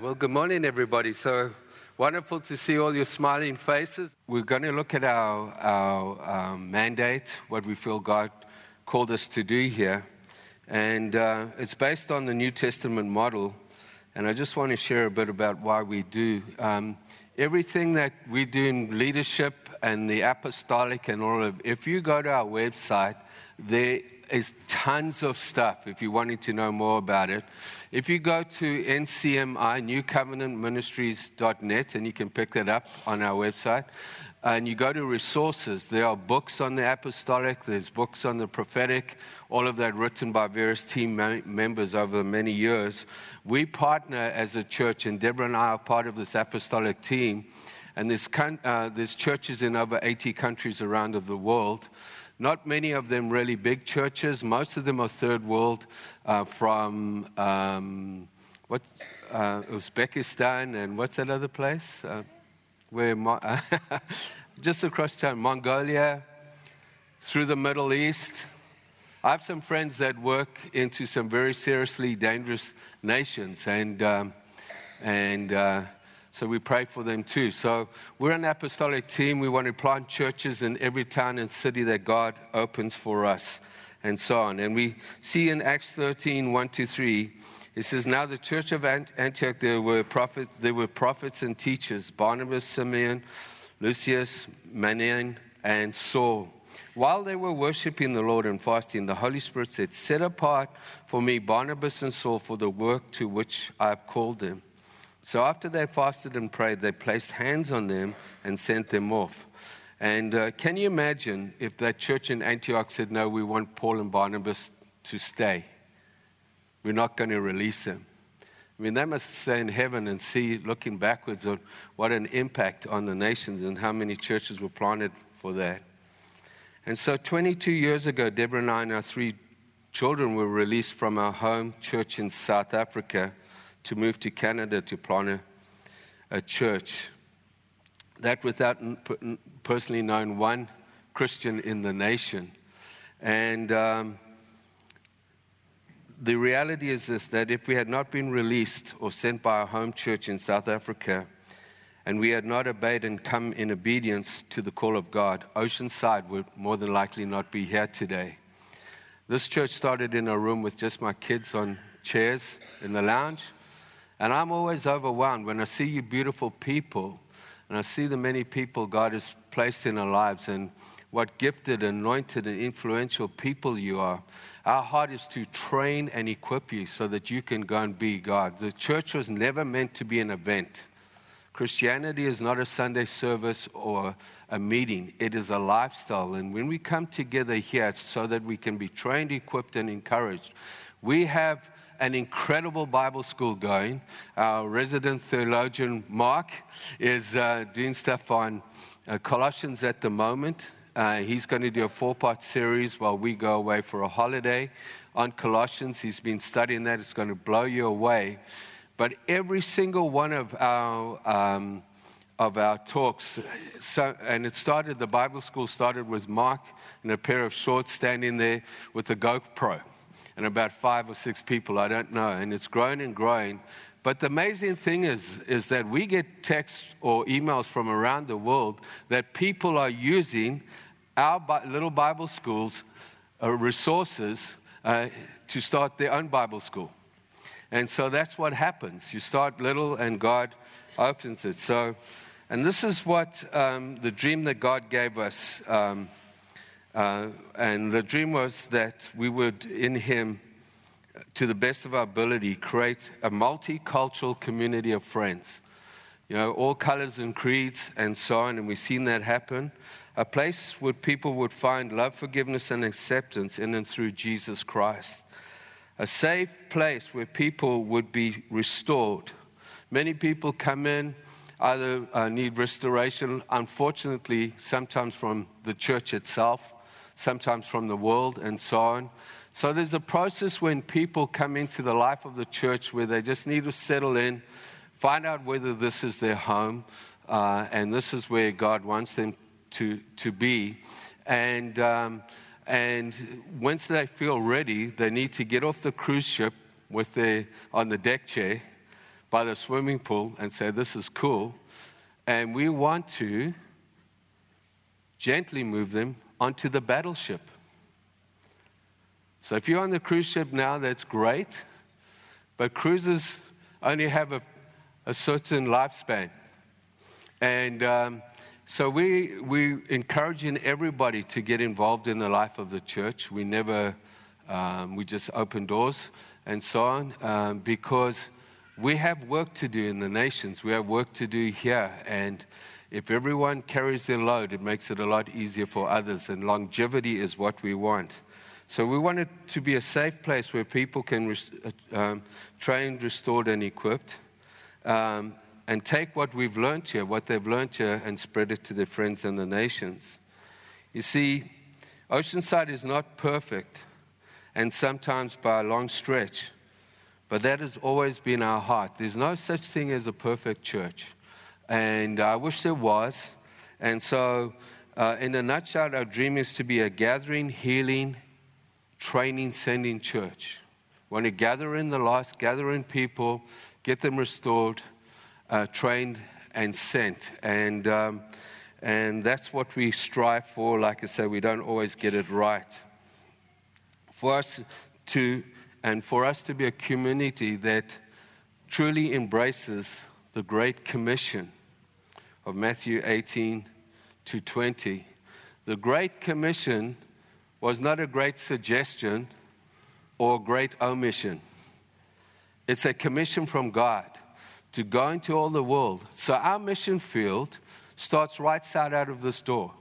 Well, good morning, everybody. So wonderful to see all your smiling faces. We're going to look at our, our um, mandate, what we feel God called us to do here. And uh, it's based on the New Testament model. And I just want to share a bit about why we do. Um, everything that we do in leadership and the apostolic and all of if you go to our website, there is tons of stuff if you wanted to know more about it. If you go to NCMI, newcovenantministries.net, and you can pick that up on our website, and you go to resources, there are books on the apostolic, there's books on the prophetic, all of that written by various team members over many years. We partner as a church, and Deborah and I are part of this apostolic team. And there's, uh, there's churches in over 80 countries around the world. Not many of them really big churches. Most of them are third world uh, from um, what, uh, Uzbekistan and what's that other place? Uh, where just across town, Mongolia, through the Middle East. I have some friends that work into some very seriously dangerous nations, and um, and uh, so we pray for them too. So we're an apostolic team. We want to plant churches in every town and city that God opens for us, and so on. And we see in Acts 13, 1 to 3, it says, Now the church of Antioch, there were prophets, there were prophets and teachers, Barnabas, Simeon, Lucius, Manaen, and Saul. While they were worshiping the Lord and fasting, the Holy Spirit said, Set apart for me Barnabas and Saul for the work to which I have called them. So after they fasted and prayed, they placed hands on them and sent them off. And uh, can you imagine if that church in Antioch said, No, we want Paul and Barnabas to stay? We're not going to release them. I mean, they must stay in heaven and see, looking backwards, on what an impact on the nations and how many churches were planted for that. And so, 22 years ago, Deborah and I and our three children were released from our home church in South Africa to move to Canada to plant a, a church. That without personally knowing one Christian in the nation. And um, the reality is this that if we had not been released or sent by our home church in South Africa, and we had not obeyed and come in obedience to the call of God, Oceanside would more than likely not be here today. This church started in a room with just my kids on chairs in the lounge. And I'm always overwhelmed when I see you beautiful people and I see the many people God has placed in our lives and what gifted, anointed, and influential people you are. Our heart is to train and equip you so that you can go and be God. The church was never meant to be an event. Christianity is not a Sunday service or a meeting, it is a lifestyle. And when we come together here, it's so that we can be trained, equipped, and encouraged. We have an incredible Bible school going. Our resident theologian, Mark, is uh, doing stuff on uh, Colossians at the moment. Uh, he's going to do a four part series while we go away for a holiday on Colossians. He's been studying that, it's going to blow you away. But every single one of our um, of our talks. So, and it started, the Bible school started with Mark in a pair of shorts standing there with a GoPro and about five or six people, I don't know. And it's grown and growing. But the amazing thing is, is that we get texts or emails from around the world that people are using our little Bible schools uh, resources uh, to start their own Bible school. And so that's what happens. You start little and God opens it. So, and this is what um, the dream that God gave us. Um, uh, and the dream was that we would, in Him, to the best of our ability, create a multicultural community of friends. You know, all colors and creeds and so on, and we've seen that happen. A place where people would find love, forgiveness, and acceptance in and through Jesus Christ. A safe place where people would be restored. Many people come in, either uh, need restoration, unfortunately, sometimes from the church itself sometimes from the world, and so on. So there's a process when people come into the life of the church where they just need to settle in, find out whether this is their home, uh, and this is where God wants them to, to be. And, um, and once they feel ready, they need to get off the cruise ship with their, on the deck chair, by the swimming pool and say, This is cool. And we want to gently move them onto the battleship. So if you're on the cruise ship now, that's great. But cruises only have a, a certain lifespan. And um, so we, we encouraging everybody to get involved in the life of the church. We never, um, we just open doors and so on um, because we have work to do in the nations. We have work to do here. And if everyone carries their load, it makes it a lot easier for others. And longevity is what we want. So we want it to be a safe place where people can res- uh, um, trained, restored, and equipped, um, and take what we've learned here, what they've learned here, and spread it to their friends and the nations. You see, Oceanside is not perfect, and sometimes by a long stretch, but that has always been our heart. There's no such thing as a perfect church, and I wish there was. And so, uh, in a nutshell, our dream is to be a gathering, healing, training, sending church. We want to gather in the lost, gather in people, get them restored, uh, trained, and sent. And, um, and that's what we strive for. Like I say, we don't always get it right. For us to, and for us to be a community that truly embraces the Great Commission of Matthew 18 to 20. The Great Commission was not a great suggestion or great omission. It's a commission from God to go into all the world. So our mission field starts right side out of this door.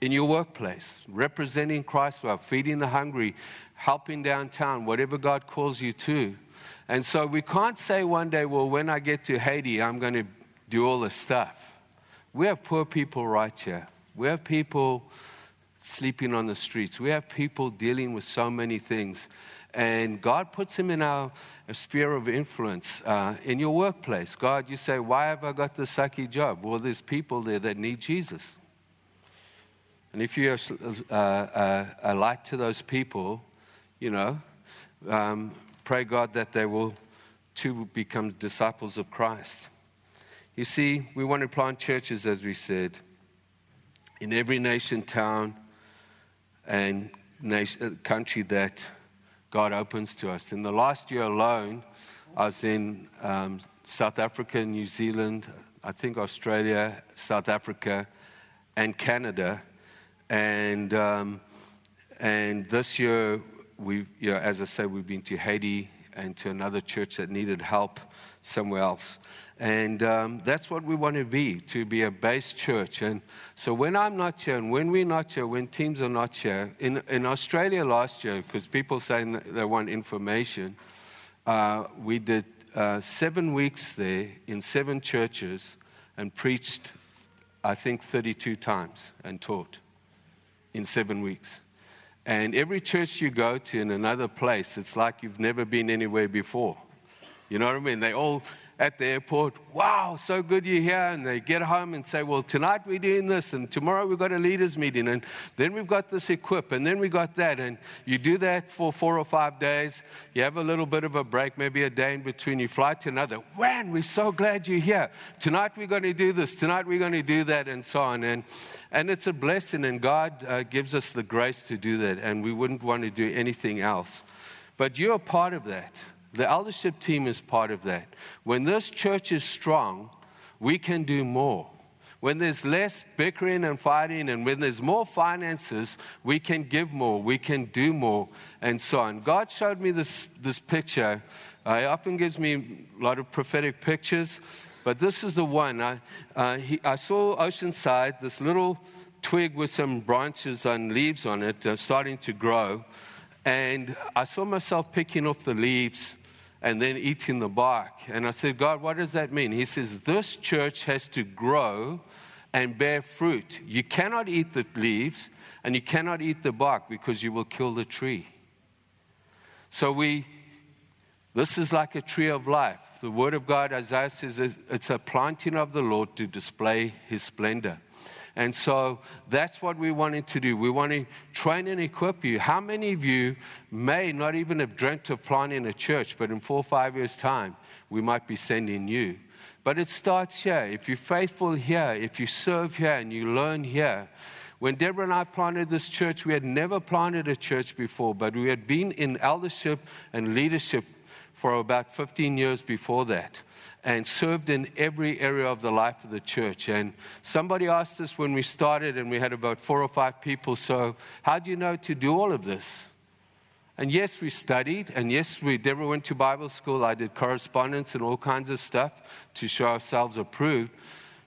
In your workplace, representing Christ well, feeding the hungry, helping downtown, whatever God calls you to. And so we can't say one day, well, when I get to Haiti, I'm going to do all this stuff. We have poor people right here. We have people sleeping on the streets. We have people dealing with so many things. And God puts them in our sphere of influence uh, in your workplace. God, you say, Why have I got this sucky job? Well, there's people there that need Jesus. And if you're uh, uh, a light to those people, you know, um, pray God that they will too become disciples of Christ. You see, we want to plant churches, as we said, in every nation, town, and nation, uh, country that God opens to us. In the last year alone, I was in um, South Africa, New Zealand, I think Australia, South Africa, and Canada. And, um, and this year, we've, you know, as I said, we've been to Haiti and to another church that needed help somewhere else. And um, that's what we want to be, to be a base church. And so when I'm not here, and when we're not here, when teams are not here, in, in Australia last year, because people saying they want information, uh, we did uh, seven weeks there in seven churches and preached, I think, 32 times and taught in seven weeks. And every church you go to in another place, it's like you've never been anywhere before. You know what I mean? They all at the airport, wow, so good you're here. And they get home and say, well, tonight we're doing this, and tomorrow we've got a leaders meeting, and then we've got this equip, and then we got that. And you do that for four or five days. You have a little bit of a break, maybe a day in between. You fly to another. Man, we're so glad you're here. Tonight we're going to do this. Tonight we're going to do that, and so on. And, and it's a blessing, and God uh, gives us the grace to do that, and we wouldn't want to do anything else. But you're a part of that. The eldership team is part of that. When this church is strong, we can do more. When there's less bickering and fighting, and when there's more finances, we can give more, we can do more, and so on. God showed me this, this picture. Uh, he often gives me a lot of prophetic pictures, but this is the one. I, uh, he, I saw Oceanside, this little twig with some branches and leaves on it uh, starting to grow. And I saw myself picking off the leaves and then eating the bark. And I said, God, what does that mean? He says, This church has to grow and bear fruit. You cannot eat the leaves and you cannot eat the bark because you will kill the tree. So we, this is like a tree of life. The word of God, Isaiah says, it's a planting of the Lord to display his splendor. And so that's what we wanted to do. We want to train and equip you. How many of you may not even have dreamt of planting a church, but in four or five years' time, we might be sending you? But it starts here. If you're faithful here, if you serve here and you learn here, when Deborah and I planted this church, we had never planted a church before, but we had been in eldership and leadership for about 15 years before that and served in every area of the life of the church. And somebody asked us when we started, and we had about four or five people, so how do you know to do all of this? And yes, we studied, and yes, we Deborah went to Bible school. I did correspondence and all kinds of stuff to show ourselves approved.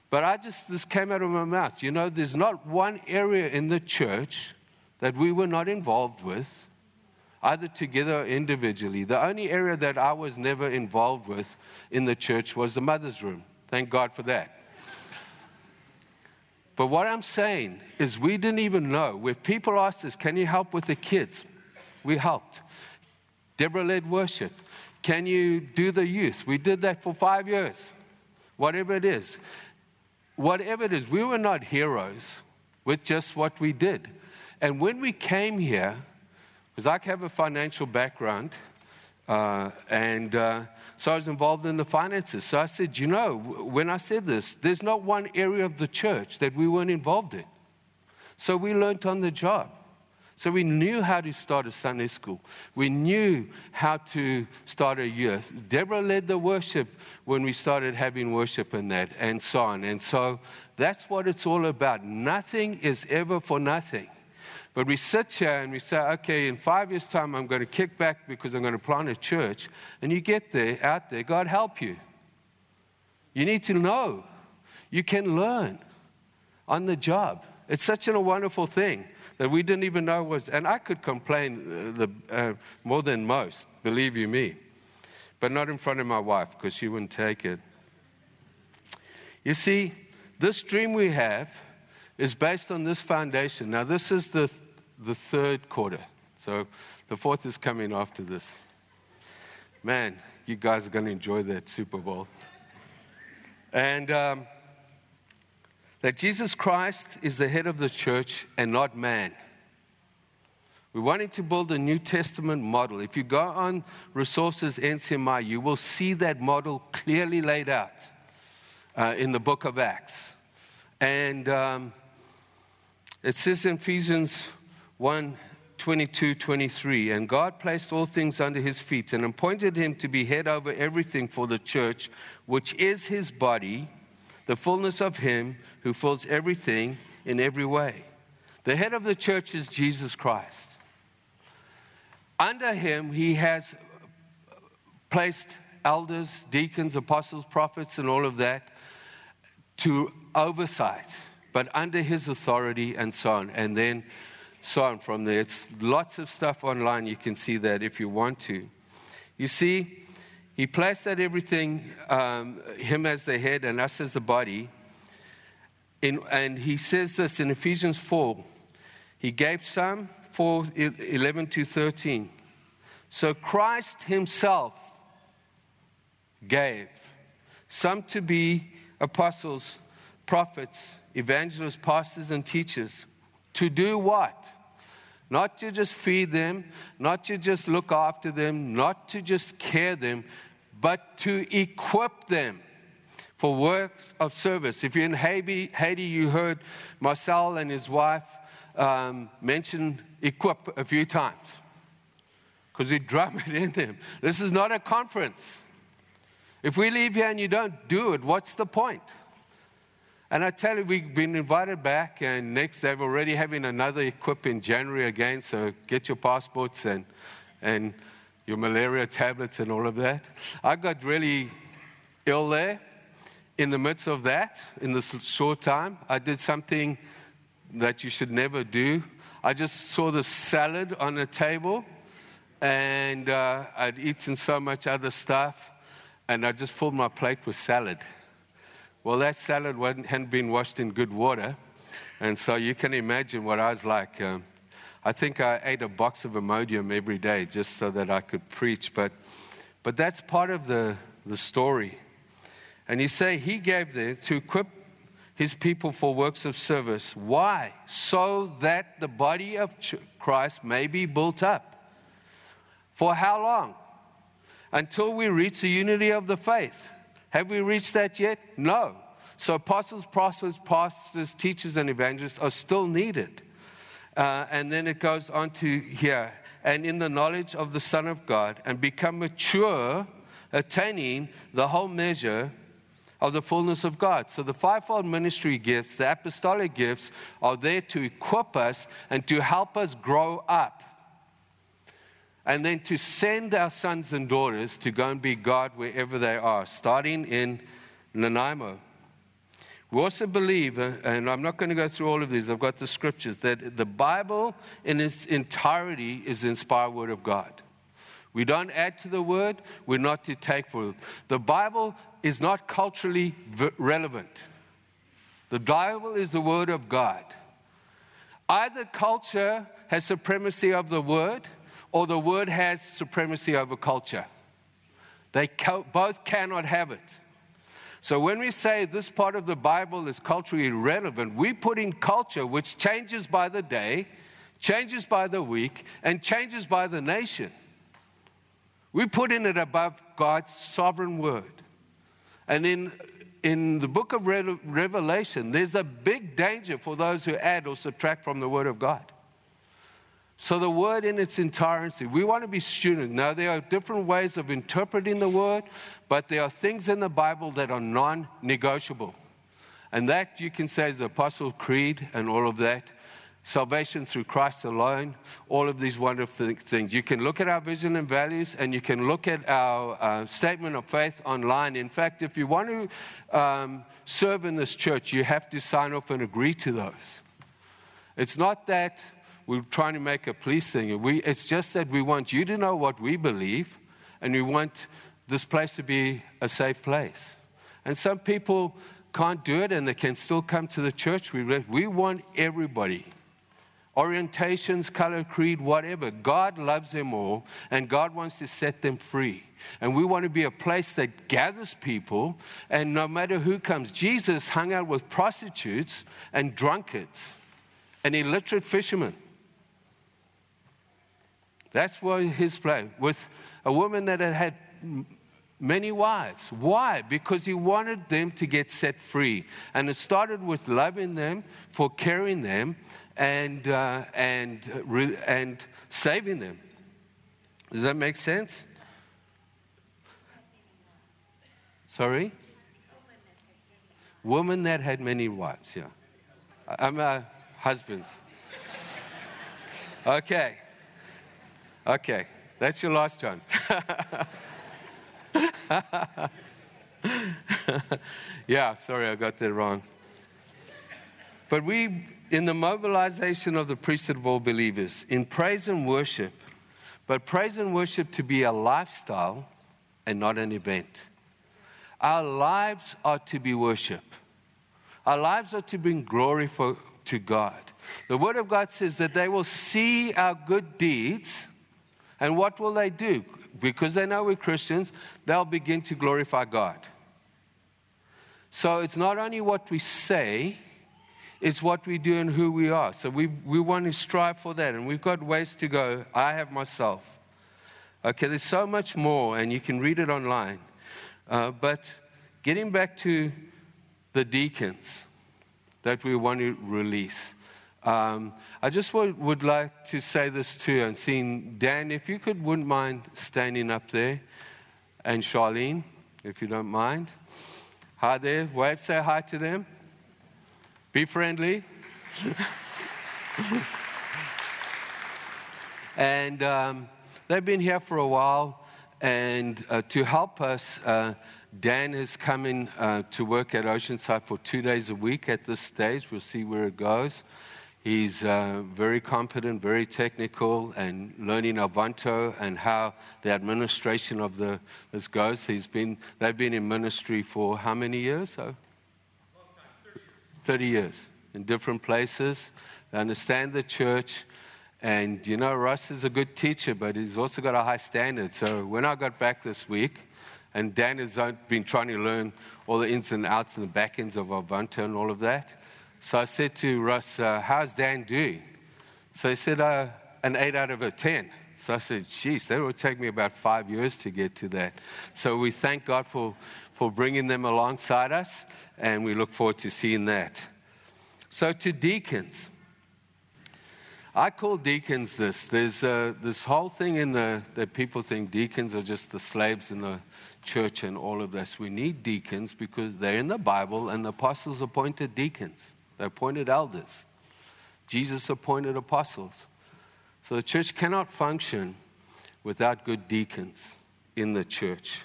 But I just, this came out of my mouth. You know, there's not one area in the church that we were not involved with, either together or individually. The only area that I was never involved with in the church was the mother's room. Thank God for that. But what I'm saying is, we didn't even know. If people asked us, Can you help with the kids? We helped. Deborah led worship. Can you do the youth? We did that for five years. Whatever it is whatever it is, we were not heroes with just what we did. And when we came here, because I have a financial background, uh, and uh, so I was involved in the finances. So I said, you know, when I said this, there's not one area of the church that we weren't involved in. So we learned on the job. So we knew how to start a Sunday school. We knew how to start a youth. Deborah led the worship when we started having worship in that, and so on. And so that's what it's all about. Nothing is ever for nothing. But we sit here and we say, okay, in five years' time, I'm going to kick back because I'm going to plant a church. And you get there, out there, God help you. You need to know. You can learn on the job. It's such a wonderful thing that we didn't even know was, and I could complain uh, the, uh, more than most, believe you me, but not in front of my wife because she wouldn't take it. You see, this dream we have is based on this foundation. Now, this is the, the third quarter, so the fourth is coming after this. Man, you guys are going to enjoy that Super Bowl. And um, that Jesus Christ is the head of the church and not man. We're wanting to build a New Testament model. If you go on Resources NCMI, you will see that model clearly laid out uh, in the book of Acts. And um, it says in Ephesians 1 22, 23, and God placed all things under his feet and appointed him to be head over everything for the church, which is his body, the fullness of him who fills everything in every way. The head of the church is Jesus Christ. Under him, he has placed elders, deacons, apostles, prophets, and all of that to oversight, but under his authority and so on. And then so on from there. It's lots of stuff online. You can see that if you want to. You see, he placed that everything, um, him as the head and us as the body, in, and he says this in Ephesians 4. He gave some 4 11 to 13. So Christ himself gave some to be apostles, prophets, evangelists, pastors, and teachers. To do what? Not to just feed them, not to just look after them, not to just care them, but to equip them for works of service. If you're in Haiti, Haiti you heard Marcel and his wife um, mention equip a few times because we drum it in them. This is not a conference. If we leave here and you don't do it, what's the point? And I tell you, we've been invited back, and next they're already having another equip in January again. So get your passports and and your malaria tablets and all of that. I got really ill there in the midst of that, in this short time, I did something that you should never do. I just saw the salad on the table, and uh, I'd eaten so much other stuff, and I just filled my plate with salad. Well, that salad hadn't been washed in good water, and so you can imagine what I was like. Um, I think I ate a box of Imodium every day just so that I could preach, but, but that's part of the, the story. And you say he gave them to equip his people for works of service. Why? So that the body of Christ may be built up. For how long? Until we reach the unity of the faith. Have we reached that yet? No. So, apostles, prophets, pastors, teachers, and evangelists are still needed. Uh, and then it goes on to here, and in the knowledge of the Son of God, and become mature, attaining the whole measure of the fullness of God. So the fivefold ministry gifts, the apostolic gifts, are there to equip us and to help us grow up. And then to send our sons and daughters to go and be God wherever they are, starting in Nanaimo. We also believe, uh, and I'm not going to go through all of these, I've got the scriptures, that the Bible in its entirety is the inspired word of God. We don't add to the word, we're not to take for it. The Bible is not culturally relevant. The Bible is the Word of God. Either culture has supremacy of the Word, or the Word has supremacy over culture. They co- both cannot have it. So when we say this part of the Bible is culturally relevant, we put in culture which changes by the day, changes by the week, and changes by the nation. We put in it above God's sovereign word. And in, in the book of Revelation, there's a big danger for those who add or subtract from the Word of God. So, the Word in its entirety, we want to be students. Now, there are different ways of interpreting the Word, but there are things in the Bible that are non negotiable. And that you can say is the Apostle Creed and all of that salvation through Christ alone, all of these wonderful things. You can look at our vision and values, and you can look at our uh, statement of faith online. In fact, if you want to um, serve in this church, you have to sign off and agree to those. It's not that we're trying to make a police thing, we, it's just that we want you to know what we believe, and we want this place to be a safe place. And some people can't do it and they can still come to the church. We, we want everybody orientations, color, creed, whatever. God loves them all, and God wants to set them free. And we want to be a place that gathers people, and no matter who comes, Jesus hung out with prostitutes and drunkards and illiterate fishermen. That's what his place, with a woman that had had many wives. Why? Because he wanted them to get set free. And it started with loving them, for caring them, and, uh, and, uh, and saving them. Does that make sense? Sorry? Woman that had many wives, yeah. I'm a husbands. Okay. Okay. That's your last chance. yeah, sorry, I got that wrong. But we in the mobilization of the priesthood of all believers, in praise and worship, but praise and worship to be a lifestyle and not an event. Our lives are to be worship. Our lives are to bring glory for, to God. The Word of God says that they will see our good deeds, and what will they do? Because they know we're Christians, they'll begin to glorify God. So it's not only what we say, it's what we do and who we are. So we, we want to strive for that. And we've got ways to go. I have myself. Okay, there's so much more, and you can read it online. Uh, but getting back to the deacons that we want to release. Um, I just would, would, like to say this too, and seeing Dan, if you could, wouldn't mind standing up there, and Charlene, if you don't mind. Hi there, wave, say hi to them. Be friendly. and um, they've been here for a while. And uh, to help us, uh, Dan is coming uh, to work at Oceanside for two days a week at this stage. We'll see where it goes. He's uh, very competent, very technical, and learning Elvanto and how the administration of the this goes. He's been, they've been in ministry for how many years? So? 30 years in different places. They understand the church. And you know, Russ is a good teacher, but he's also got a high standard. So when I got back this week, And Dan has been trying to learn all the ins and outs and the back ends of Elvanto and all of that. So I said to Russ, uh, How's Dan doing? So he said, uh, An 8 out of a 10. So I said, Geez, that will take me about five years to get to that. So we thank God for, for bringing them alongside us, and we look forward to seeing that. So, to deacons. I call deacons this. There's uh, this whole thing in the that people think deacons are just the slaves in the church and all of this. We need deacons because they're in the Bible and the apostles appointed deacons. They appointed elders. Jesus appointed apostles. So the church cannot function without good deacons in the church.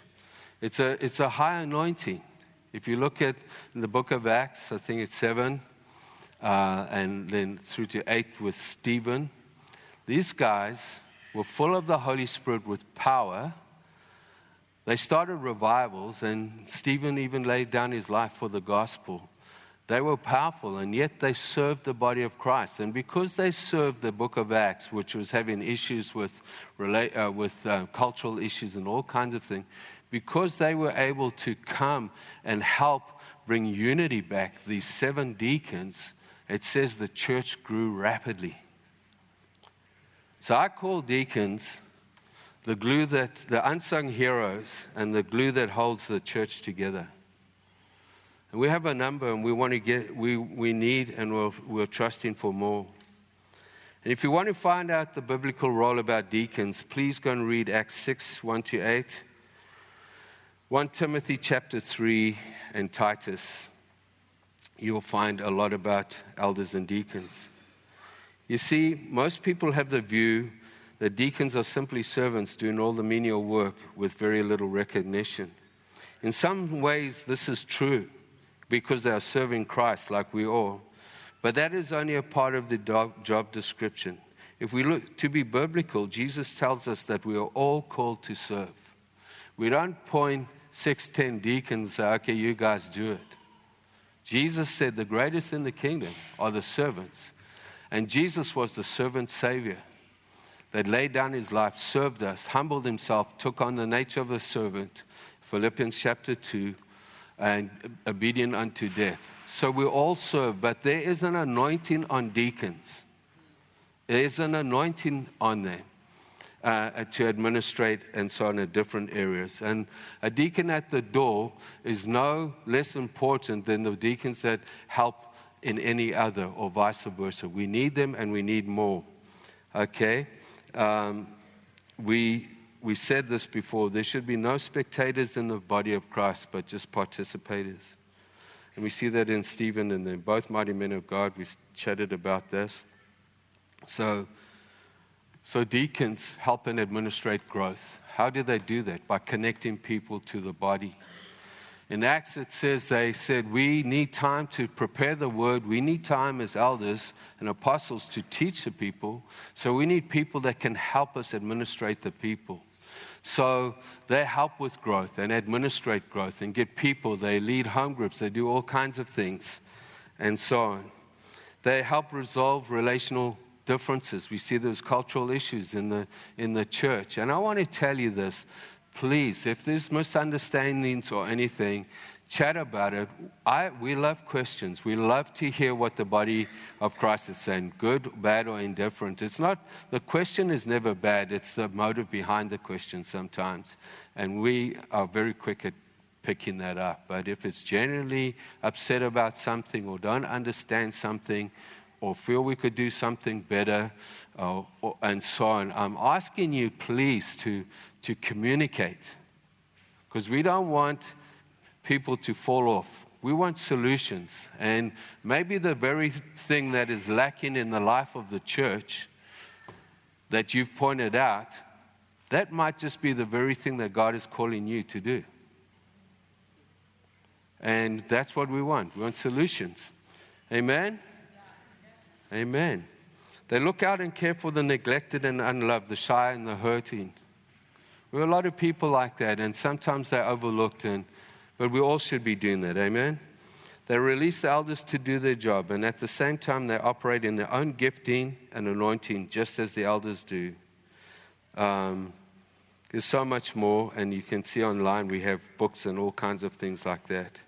It's a, it's a high anointing. If you look at the book of Acts, I think it's 7, uh, and then through to 8 with Stephen, these guys were full of the Holy Spirit with power. They started revivals, and Stephen even laid down his life for the gospel. They were powerful, and yet they served the body of Christ. And because they served the book of Acts, which was having issues with, uh, with uh, cultural issues and all kinds of things, because they were able to come and help bring unity back, these seven deacons, it says the church grew rapidly. So I call deacons the glue that, the unsung heroes, and the glue that holds the church together. And we have a number and we want to get, we, we need and we're, we're trusting for more. And if you want to find out the biblical role about deacons, please go and read Acts 6 1 to 8, 1 Timothy chapter 3, and Titus. You'll find a lot about elders and deacons. You see, most people have the view that deacons are simply servants doing all the menial work with very little recognition. In some ways, this is true because they are serving Christ like we all. But that is only a part of the job description. If we look to be biblical, Jesus tells us that we are all called to serve. We don't point six, ten deacons say, okay, you guys do it. Jesus said the greatest in the kingdom are the servants. And Jesus was the servant savior that laid down his life, served us, humbled himself, took on the nature of a servant. Philippians chapter 2, and obedient unto death. So we all serve, but there is an anointing on deacons. There is an anointing on them uh, to administrate and so on in different areas. And a deacon at the door is no less important than the deacons that help in any other or vice versa. We need them and we need more. Okay? Um, we we said this before there should be no spectators in the body of Christ, but just participators. And we see that in Stephen and then both mighty men of God. We've chatted about this. So, so deacons help and administrate growth. How do they do that? By connecting people to the body. In Acts, it says they said, We need time to prepare the word. We need time as elders and apostles to teach the people. So we need people that can help us administrate the people. So they help with growth and administrate growth and get people. They lead home groups. They do all kinds of things and so on. They help resolve relational differences. We see those cultural issues in the, in the church. And I want to tell you this please, if there's misunderstandings or anything, chat about it. I, we love questions. We love to hear what the body of Christ is saying, good, bad, or indifferent. It's not, the question is never bad, it's the motive behind the question sometimes. And we are very quick at picking that up. But if it's generally upset about something or don't understand something or feel we could do something better uh, or, and so on, I'm asking you, please, to, to communicate. Because we don't want people to fall off. We want solutions. And maybe the very thing that is lacking in the life of the church that you've pointed out, that might just be the very thing that God is calling you to do. And that's what we want. We want solutions. Amen? Amen. They look out and care for the neglected and unloved, the shy and the hurting. There are a lot of people like that, and sometimes they're overlooked and but we all should be doing that. Amen? They release the elders to do their job, and at the same time, they operate in their own gifting and anointing, just as the elders do. Um, there's so much more, and you can see online we have books and all kinds of things like that.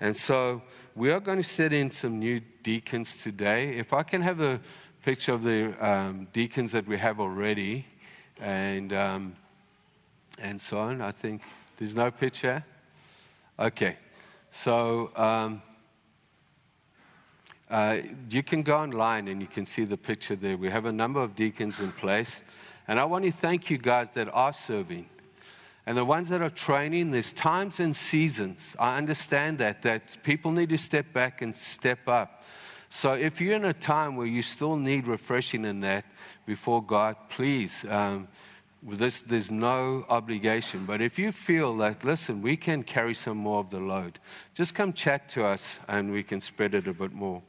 And so we are going to set in some new deacons today. If I can have a picture of the um, deacons that we have already, and um, and so on. I think there's no picture. Okay, so um, uh, you can go online and you can see the picture there. We have a number of deacons in place, and I want to thank you guys that are serving. And the ones that are training, there's times and seasons. I understand that, that people need to step back and step up. So if you're in a time where you still need refreshing in that before God, please, um, this, there's no obligation. But if you feel that, listen, we can carry some more of the load, just come chat to us and we can spread it a bit more.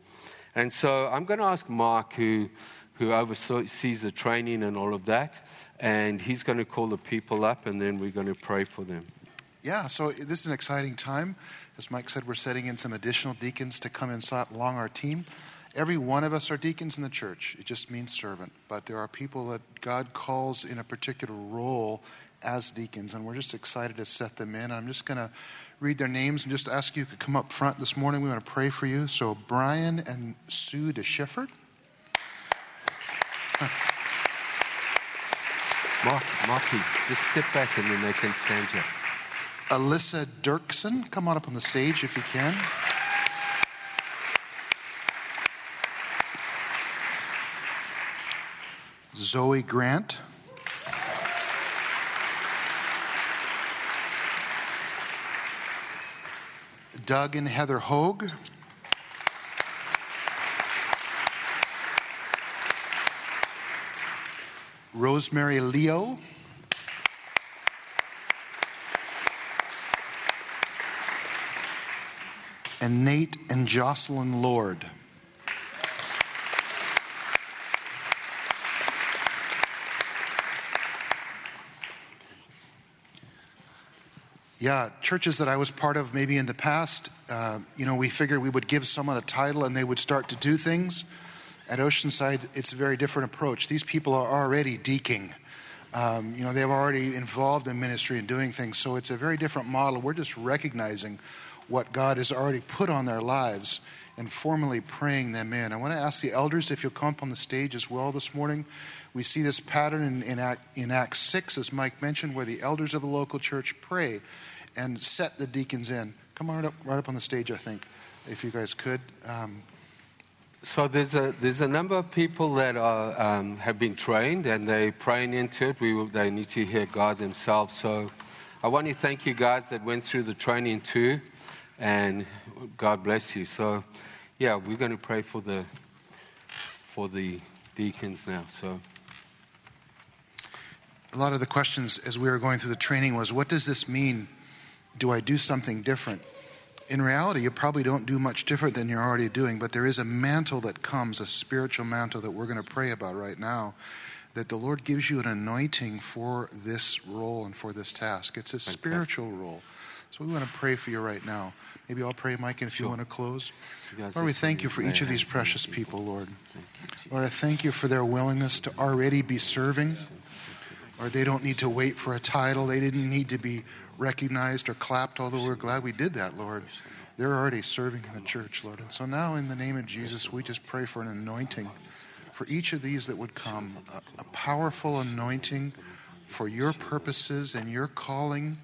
And so I'm going to ask Mark, who, who oversees the training and all of that, and he's going to call the people up and then we're going to pray for them. Yeah, so this is an exciting time. As Mike said, we're setting in some additional deacons to come in along our team. Every one of us are deacons in the church. It just means servant. But there are people that God calls in a particular role as deacons, and we're just excited to set them in. I'm just going to read their names and just ask you to come up front this morning. We want to pray for you. So, Brian and Sue DeSchiffert. Mark, Marky, just step back and then they can stand here. Alyssa Dirksen, come on up on the stage if you can. Zoe Grant. Doug and Heather Hogue. Rosemary Leo. And Nate and Jocelyn Lord. Yeah, churches that I was part of maybe in the past, uh, you know, we figured we would give someone a title and they would start to do things. At Oceanside, it's a very different approach. These people are already deaking. Um, you know, they're already involved in ministry and doing things. So it's a very different model. We're just recognizing what God has already put on their lives and formally praying them in. I want to ask the elders if you'll come up on the stage as well this morning. We see this pattern in, in, Act, in Acts 6, as Mike mentioned, where the elders of the local church pray and set the deacons in. Come right up, right up on the stage, I think, if you guys could. Um, so there's a there's a number of people that are um, have been trained and they're praying into it. We will, they need to hear God themselves. So I want to thank you guys that went through the training too, and God bless you. So yeah, we're going to pray for the for the deacons now. So a lot of the questions as we were going through the training was, what does this mean? do I do something different? In reality, you probably don't do much different than you're already doing, but there is a mantle that comes, a spiritual mantle that we're going to pray about right now, that the Lord gives you an anointing for this role and for this task. It's a Fantastic. spiritual role. So we want to pray for you right now. Maybe I'll pray, Mike, and if sure. you want to close. Lord, we thank you for each of these precious people, Lord. Lord, I thank you for their willingness to already be serving. Or they don't need to wait for a title. They didn't need to be recognized or clapped, although we're glad we did that, Lord. They're already serving in the church, Lord. And so now, in the name of Jesus, we just pray for an anointing for each of these that would come, a, a powerful anointing for your purposes and your calling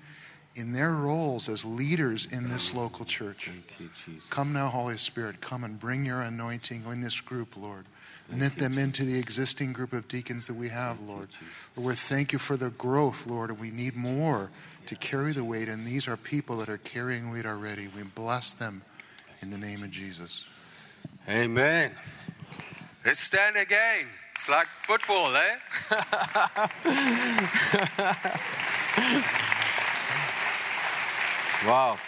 in their roles as leaders in this local church. Come now, Holy Spirit, come and bring your anointing in this group, Lord. Knit them into the existing group of deacons that we have, Lord. Lord, we thank you for the growth, Lord, and we need more to carry the weight. And these are people that are carrying weight already. We bless them in the name of Jesus. Amen. Let's stand again. It's like football, eh? wow.